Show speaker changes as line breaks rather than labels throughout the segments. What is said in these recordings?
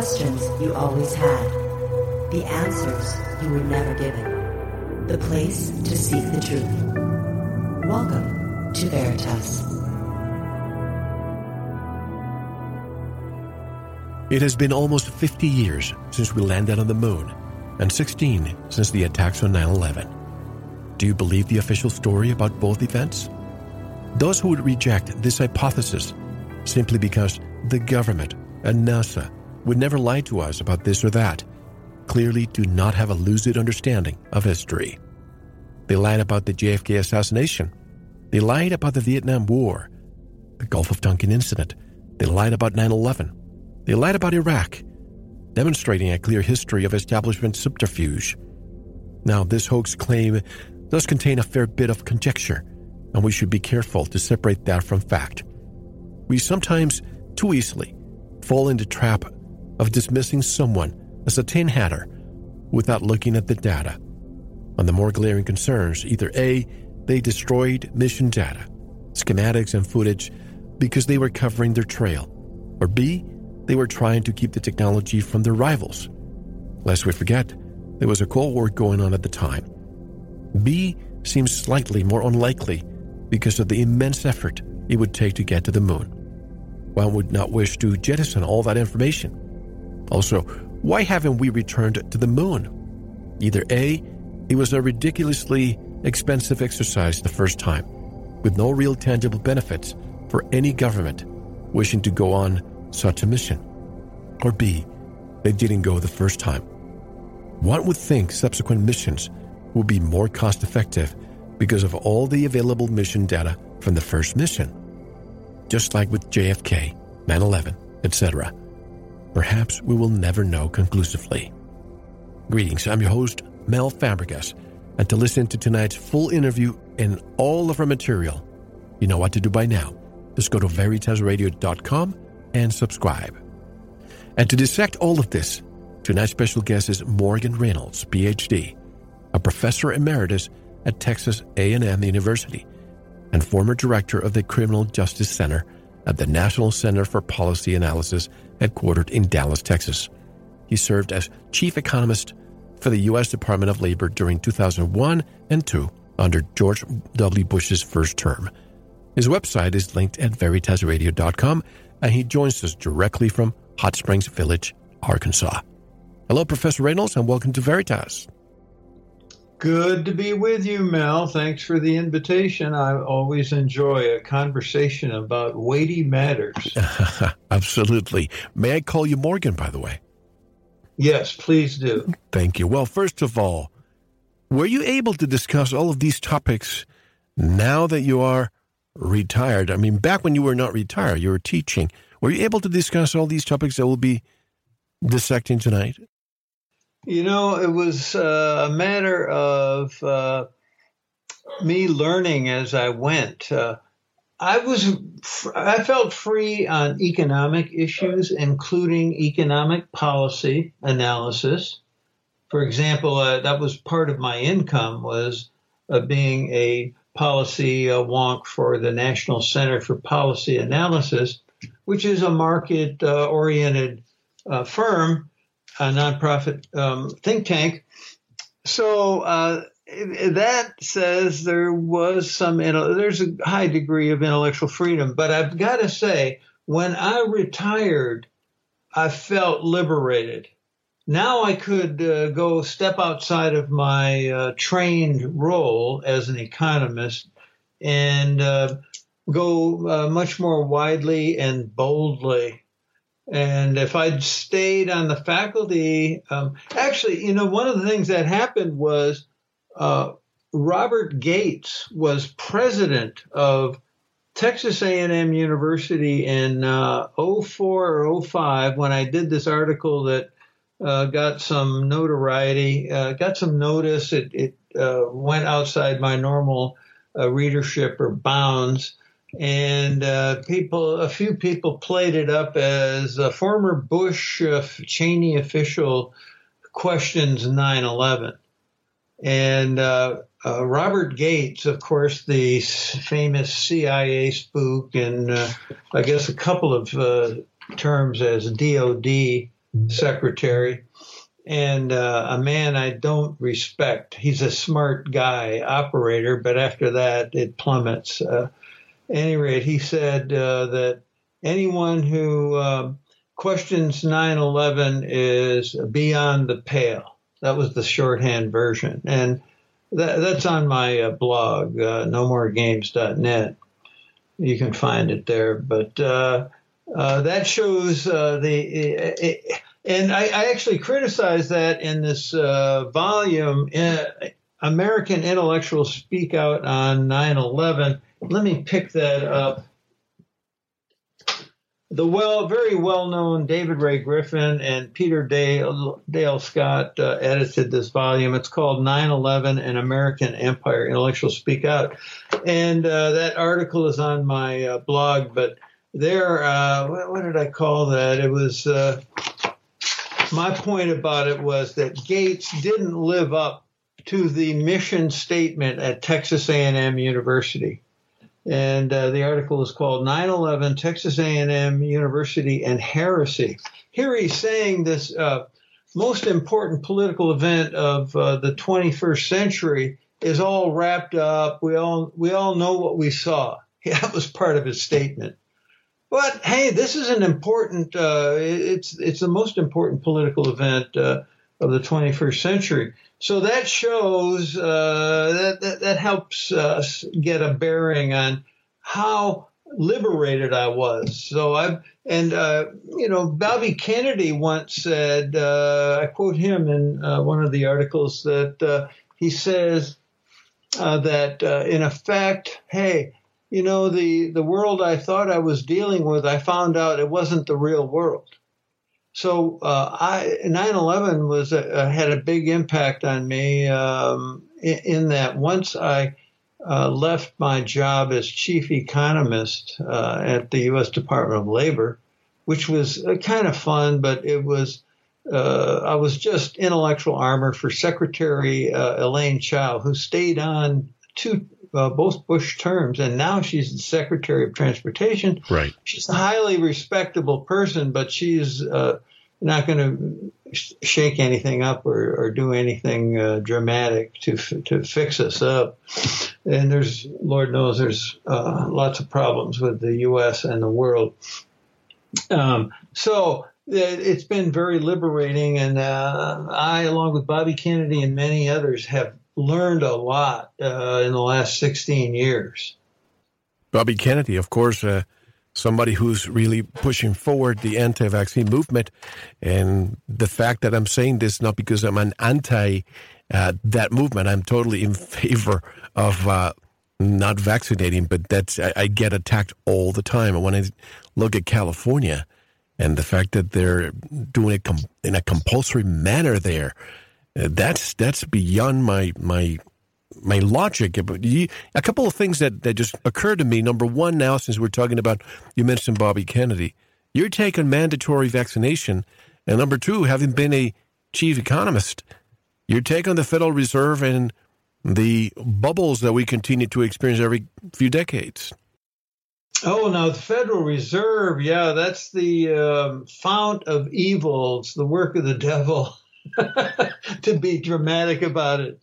questions you always had, the answers you were never given, the place to seek the truth. Welcome to Veritas.
It has been almost 50 years since we landed on the moon, and 16 since the attacks on 9 11. Do you believe the official story about both events? Those who would reject this hypothesis simply because the government and NASA would never lie to us about this or that clearly do not have a lucid understanding of history. They lied about the JFK assassination. They lied about the Vietnam War, the Gulf of Tonkin incident. They lied about 9 11 they lied about Iraq, demonstrating a clear history of establishment subterfuge. Now, this hoax claim does contain a fair bit of conjecture, and we should be careful to separate that from fact. We sometimes, too easily, fall into trap of dismissing someone as a tin hatter without looking at the data. On the more glaring concerns, either A, they destroyed mission data, schematics, and footage because they were covering their trail, or B, they were trying to keep the technology from their rivals. Lest we forget, there was a Cold War going on at the time. B seems slightly more unlikely because of the immense effort it would take to get to the moon. One would not wish to jettison all that information. Also, why haven't we returned to the moon? Either A, it was a ridiculously expensive exercise the first time, with no real tangible benefits for any government wishing to go on such a mission. Or B, they didn't go the first time. One would think subsequent missions would be more cost effective because of all the available mission data from the first mission. Just like with JFK, 9 11, etc. Perhaps we will never know conclusively. Greetings, I'm your host, Mel Fabregas, and to listen to tonight's full interview and all of our material, you know what to do by now. Just go to veritasradio.com and subscribe. And to dissect all of this, tonight's special guest is Morgan Reynolds, PhD, a professor emeritus at Texas A&M University and former director of the Criminal Justice Center at the National Center for Policy Analysis headquartered in Dallas, Texas. He served as chief economist for the U.S. Department of Labor during 2001 and 2 under George W. Bush's first term. His website is linked at veritasradio.com and he joins us directly from Hot Springs Village, Arkansas. Hello, Professor Reynolds, and welcome to Veritas.
Good to be with you, Mel. Thanks for the invitation. I always enjoy a conversation about weighty matters.
Absolutely. May I call you Morgan, by the way?
Yes, please do.
Thank you. Well, first of all, were you able to discuss all of these topics now that you are retired. I mean, back when you were not retired, you were teaching. Were you able to discuss all these topics that we'll be dissecting tonight?
You know, it was uh, a matter of uh, me learning as I went. Uh, I was, I felt free on economic issues, including economic policy analysis. For example, uh, that was part of my income was uh, being a policy uh, wonk for the National Center for Policy Analysis, which is a market oriented uh, firm, a nonprofit um, think tank. So uh, that says there was some, there's a high degree of intellectual freedom. But I've got to say, when I retired, I felt liberated now I could uh, go step outside of my uh, trained role as an economist and uh, go uh, much more widely and boldly. And if I'd stayed on the faculty, um, actually, you know, one of the things that happened was uh, Robert Gates was president of Texas A&M University in uh, 04 or 05 when I did this article that uh, got some notoriety, uh, got some notice. It, it uh, went outside my normal uh, readership or bounds. And uh, people, a few people played it up as a former Bush uh, Cheney official questions 9 11. And Robert Gates, of course, the famous CIA spook, and I guess a couple of terms as DOD secretary and uh, a man I don't respect. He's a smart guy, operator, but after that it plummets. Any rate, he said uh, that anyone who uh, questions 9/11 is beyond the pale. That was the shorthand version, and that, that's on my uh, blog, uh, nomoregames.net. You can find it there, but uh, uh, that shows the. and I, I, actually criticize that in this volume. American intellectuals speak out on 9/11. Let me pick that up the well, very well-known David Ray Griffin and Peter Dale, Dale Scott uh, edited this volume. It's called 9/11: and American Empire. Intellectuals Speak Out, and uh, that article is on my uh, blog. But there, uh, what, what, did I call that? It was uh, my point about it was that Gates didn't live up to the mission statement at Texas A&M University and uh, the article is called 9/11 Texas A&M University and Heresy. Here he's saying this uh, most important political event of uh, the 21st century is all wrapped up. We all we all know what we saw. That was part of his statement. But hey, this is an important. Uh, it's it's the most important political event uh, of the 21st century. So that shows uh, that, that, that helps us get a bearing on how liberated I was. So I and uh, you know Bobby Kennedy once said uh, I quote him in uh, one of the articles that uh, he says uh, that uh, in effect, hey, you know the the world I thought I was dealing with, I found out it wasn't the real world. So uh, I 9/11 was a, had a big impact on me um, in, in, that once I uh, left my job as chief economist uh, at the U.S. Department of Labor, which was uh, kind of fun, but it was uh, I was just intellectual armor for Secretary uh, Elaine Chao, who stayed on two uh, both Bush terms, and now she's the Secretary of Transportation.
Right.
She's a highly respectable person, but she's uh, not going to shake anything up or, or do anything uh, dramatic to to fix us up. And there's, Lord knows, there's uh, lots of problems with the U.S. and the world. Um, so it's been very liberating, and uh, I, along with Bobby Kennedy and many others, have learned a lot uh, in the last 16 years.
Bobby Kennedy, of course, uh, somebody who's really pushing forward the anti vaccine movement. And the fact that I'm saying this not because I'm an anti uh, that movement, I'm totally in favor of. Uh, not vaccinating, but that's I, I, get attacked all the time. And when I look at California and the fact that they're doing it com- in a compulsory manner there, that's that's beyond my my my logic. A couple of things that, that just occurred to me. Number one, now since we're talking about, you mentioned Bobby Kennedy, you're taking mandatory vaccination, and number two, having been a chief economist, you're taking the Federal Reserve and the bubbles that we continue to experience every few decades.
Oh, now the Federal Reserve, yeah, that's the um, fount of evil. It's the work of the devil. to be dramatic about it.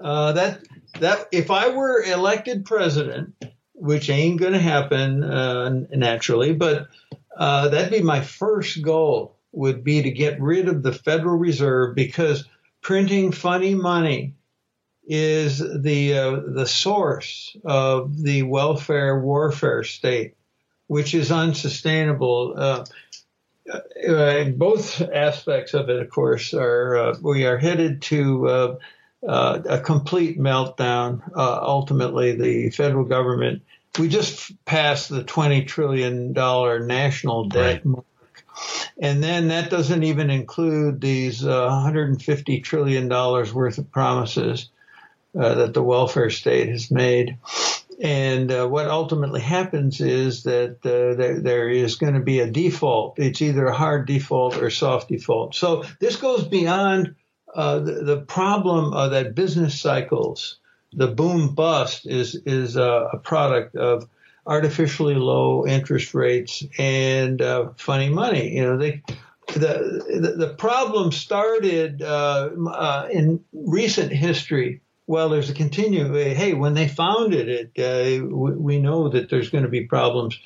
Uh, that that if I were elected president, which ain't going to happen uh, naturally, but uh, that'd be my first goal would be to get rid of the Federal Reserve because printing funny money is the uh, the source of the welfare warfare state, which is unsustainable. Uh, uh, both aspects of it, of course, are uh, we are headed to uh, uh a complete meltdown. Uh, ultimately, the federal government. We just passed the twenty trillion dollar national debt right. mark, and then that doesn't even include these uh, 150 trillion dollars worth of promises that the welfare state has made. And uh, what ultimately happens is that uh, there, there is going to be a default. It's either a hard default or soft default. So this goes beyond uh, the, the, problem that business cycles, the boom bust, is is a product of artificially low interest rates and uh, funny money. You know, they the, the problem started uh, uh, in recent history. Well, there's a continuing. Hey, when they founded it, uh, we, we, know that there's going to be problems.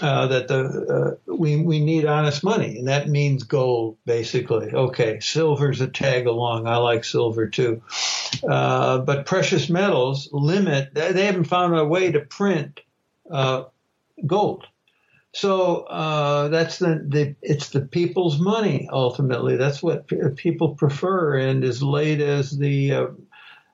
Uh, that the uh, we we need honest money, and that means gold, basically. Okay, silver's a tag along. I like silver too, uh, but precious metals limit. They haven't found a way to print gold. So uh, that's the, the it's the people's money ultimately. That's what p- people prefer. And as late as the uh,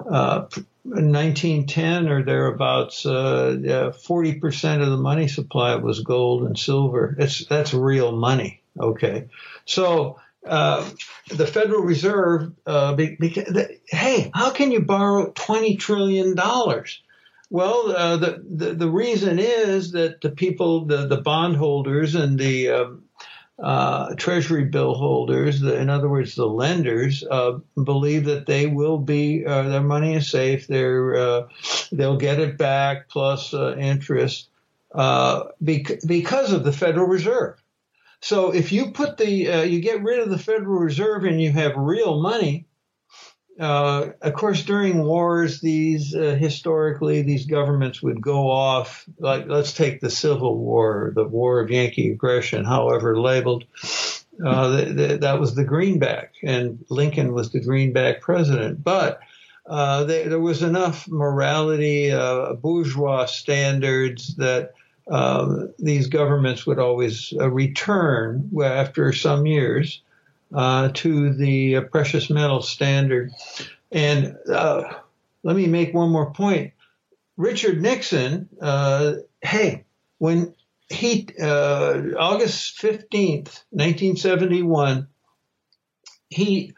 uh, 1910 or thereabouts, uh, forty percent of the money supply was gold and silver. It's that's real money. Okay, so. Uh, the Federal Reserve, uh, because, hey, how can you borrow twenty trillion dollars? Well, uh, the, the, the reason is that the people, the the bondholders and the uh, uh, treasury bill holders, in other words, the lenders, uh, believe that they will be uh, their money is safe. They're uh, they'll get it back plus interest bec- because of the Federal Reserve. So if you put the you get rid of the Federal Reserve and you have real money, uh, of course, during wars, these uh, historically these governments would go off. Like, let's take the Civil War, the War of Yankee Aggression, however labeled. Uh, that was the greenback, and Lincoln was the greenback president. But uh, they, there was enough morality, uh, bourgeois standards that um, these governments would always return after some years uh, to the precious metal standard. And uh, let me make one more point. Richard Nixon, uh, hey, when he, uh, August 15th, 1971, he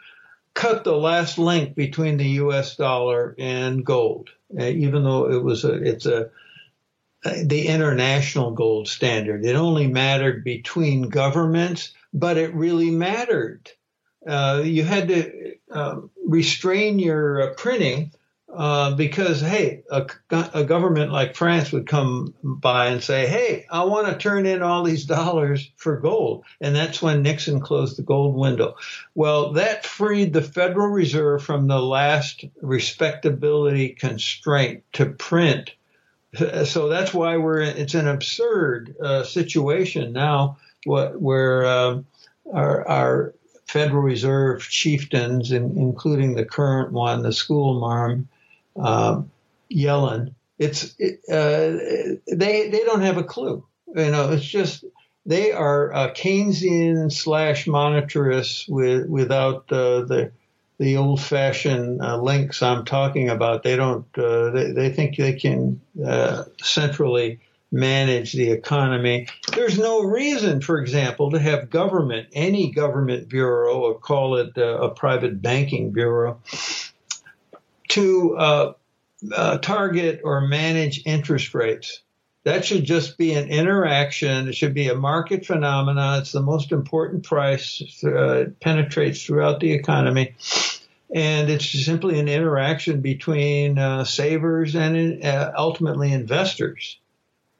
cut the last link between the U.S. dollar and gold, uh, even though it was a, it's a, the international gold standard. It only mattered between governments but it really mattered. Uh, you had to uh, restrain your uh, printing uh, because, hey, a, a, government like France would come by and say, hey, I want to turn in all these dollars for gold. And that's when Nixon closed the gold window. Well, that freed the Federal Reserve from the last respectability constraint to print. So that's why we're, it's an absurd uh, situation now what where um, our, our, Federal Reserve chieftains, in, including the current one, the school marm, um, Yellen, it's it, uh, they they don't have a clue. You know, it's just they are uh, Keynesian slash monetarists with without uh, the the old fashioned uh, links I'm talking about. They don't. Uh, they, they think they can uh, centrally manage the economy. There's no reason, for example, to have government, any government bureau, or call it uh, a private banking bureau, to uh, uh, target or manage interest rates. That should just be an interaction. It should be a market phenomenon. It's the most important price. Uh, it penetrates throughout the economy. And it's simply an interaction between uh, savers and uh, ultimately investors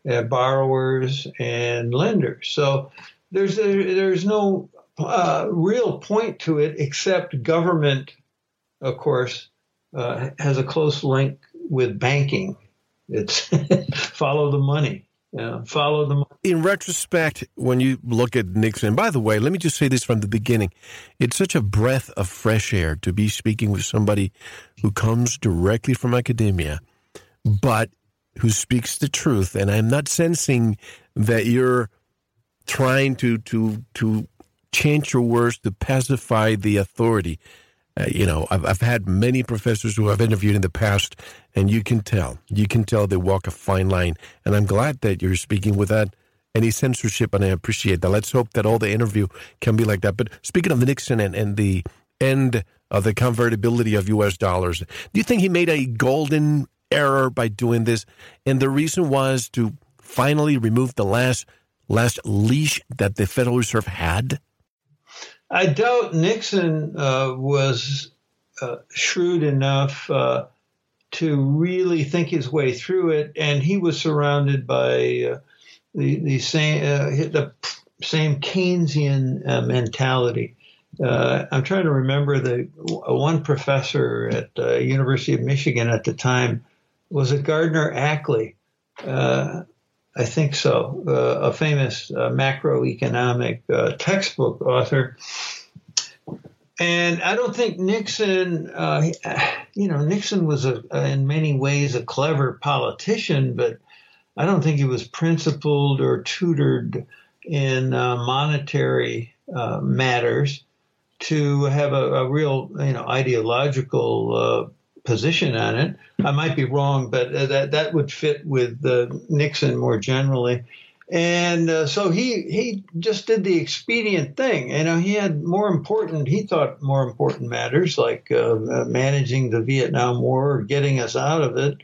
uh, borrowers and lenders. So there's there's no uh, real point to it except government, of course, uh, has a close link with banking. It's follow the money. Yeah, follow the money.
In retrospect, when you look at Nixon, by the way, let me just say this from the beginning. It's such a breath of fresh air to be speaking with somebody who comes directly from academia, but who speaks the truth, and I'm not sensing that you're trying to to to change your words to pacify the authority. Uh, you know, I've, I've had many professors who I've interviewed in the past, and you can tell, you can tell they walk a fine line. And I'm glad that you're speaking without any censorship, and I appreciate that. Let's hope that all the interview can be like that. But speaking of Nixon and, and the end of the convertibility of U.S. dollars, do you think he made a golden error by doing this. And the reason was to finally remove the last last leash that the Federal Reserve had?
I doubt Nixon uh, was uh, shrewd enough uh, to really think his way through it, and he was surrounded by uh, the the same uh, the same Keynesian uh, mentality. I'm trying to remember the one professor at University of Michigan at the time was it Gardner Ackley. Uh, I think so, uh, a famous uh, macroeconomic uh, textbook author. And I don't think Nixon, uh, you know, Nixon was a, in many ways a clever politician, but I don't think he was principled or tutored in uh, monetary matters to have a, a, real, you know, ideological position on it. I might be wrong, but uh, that that would fit with uh, Nixon more generally. And uh, so he he just did the expedient thing. You know, he had more important, he thought more important matters like uh, uh managing the Vietnam War, getting us out of it,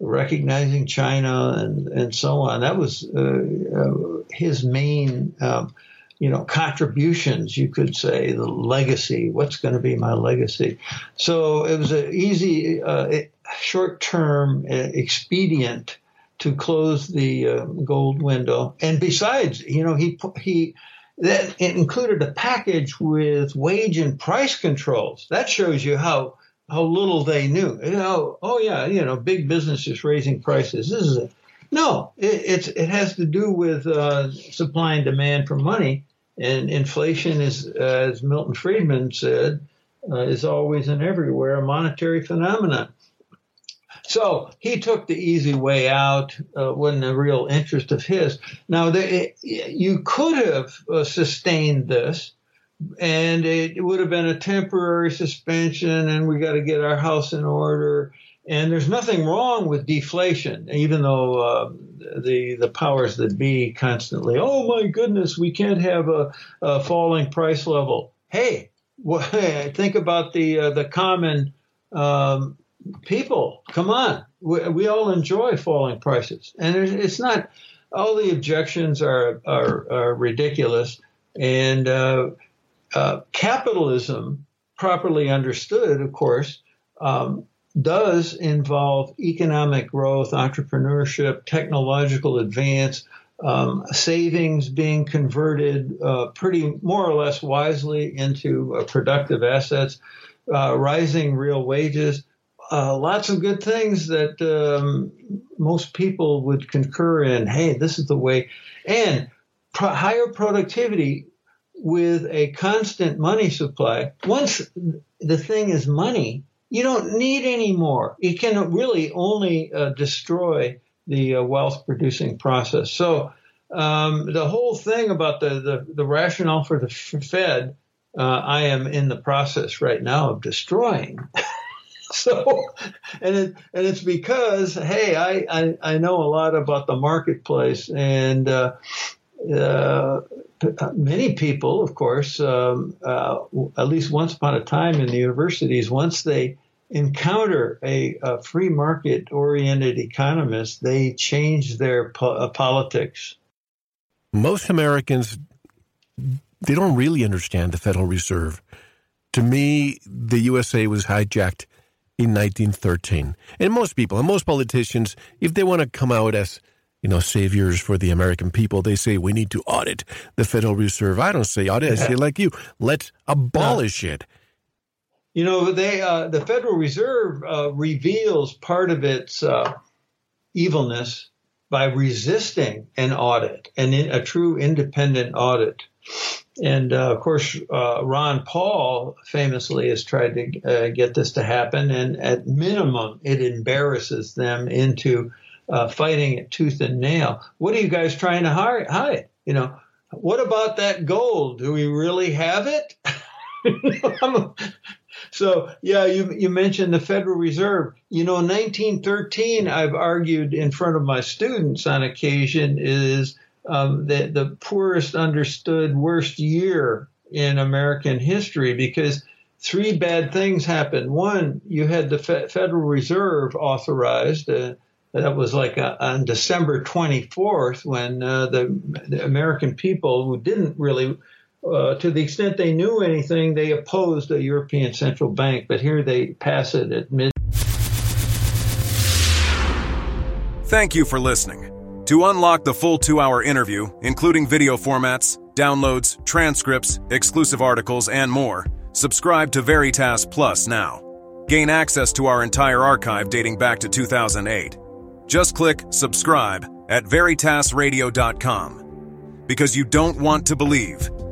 recognizing China, and and so on. That was uh, his main. Um, you know, contributions, you could say, the legacy. What's going to be my legacy? So it was an easy, uh, short term uh, expedient to close the uh, gold window. And besides, you know, he, he, that included a package with wage and price controls. That shows you how how little they knew. You know, oh yeah, you know, big businesses raising prices. This is a, no, it, it's it has to do with uh, supply and demand for money, and inflation is, as Milton Friedman said, uh, is always and everywhere a monetary phenomenon. So he took the easy way out, uh, wasn't a real interest of his. Now, you could have uh, sustained this, and it would have been a temporary suspension, and we got to get our house in order. And there's nothing wrong with deflation, even though uh, the the powers that be constantly, oh my goodness, we can't have a, a falling price level. Hey, well, think about the uh, the common um, people. Come on, we, we, all enjoy falling prices, and it's not. All the objections are are, are ridiculous, and uh, uh capitalism, properly understood, of course. Um, does involve economic growth, entrepreneurship, technological advance, um, savings being converted uh, pretty more or less wisely into uh, productive assets, uh, rising real wages, uh, lots of good things that um, most people would concur in. Hey, this is the way, and pro- higher productivity with a constant money supply. Once the thing is money, you don't need any more. It can really only uh, destroy the uh, wealth producing process. So um, the whole thing about the, the, the rationale for the Fed, uh, I am in the process right now of destroying. so, and it, and it's because hey, I, I, I know a lot about the marketplace and. Uh, uh, many people, of course, um, uh, at least once upon a time in the universities, once they encounter a, a free market oriented economist, they change their po- uh, politics.
Most Americans, they don't really understand the Federal Reserve. To me, the USA was hijacked in 1913. And most people, and most politicians, if they want to come out as you know, saviors for the American people. They say we need to audit the Federal Reserve. I don't say audit. I say like you, let's abolish it.
You know, they uh, the Federal Reserve uh, reveals part of its uh, evilness by resisting an audit, and a true independent audit. And uh, of course, uh, Ron Paul famously has tried to uh, get this to happen, and at minimum, it embarrasses them into fighting it tooth and nail. What are you guys trying to hide? You know, what about that gold? Do we really have it? So yeah, you you mentioned the Federal Reserve. You know, 1913, I've argued in front of my students on occasion is um, the the poorest understood worst year in American history because three bad things happened. One, you had the Fe- Federal Reserve authorized. Uh, that was like a, uh, on December 24th when uh, the, the, American people who didn't really uh, to the extent they knew anything, they opposed a European Central Bank, but here they pass it at mid.
Thank you for listening. To unlock the full two hour interview, including video formats, downloads, transcripts, exclusive articles, and more, subscribe to Veritas Plus now. Gain access to our entire archive dating back to 2008. Just click subscribe at veritasradio.com. Because you don't want to believe,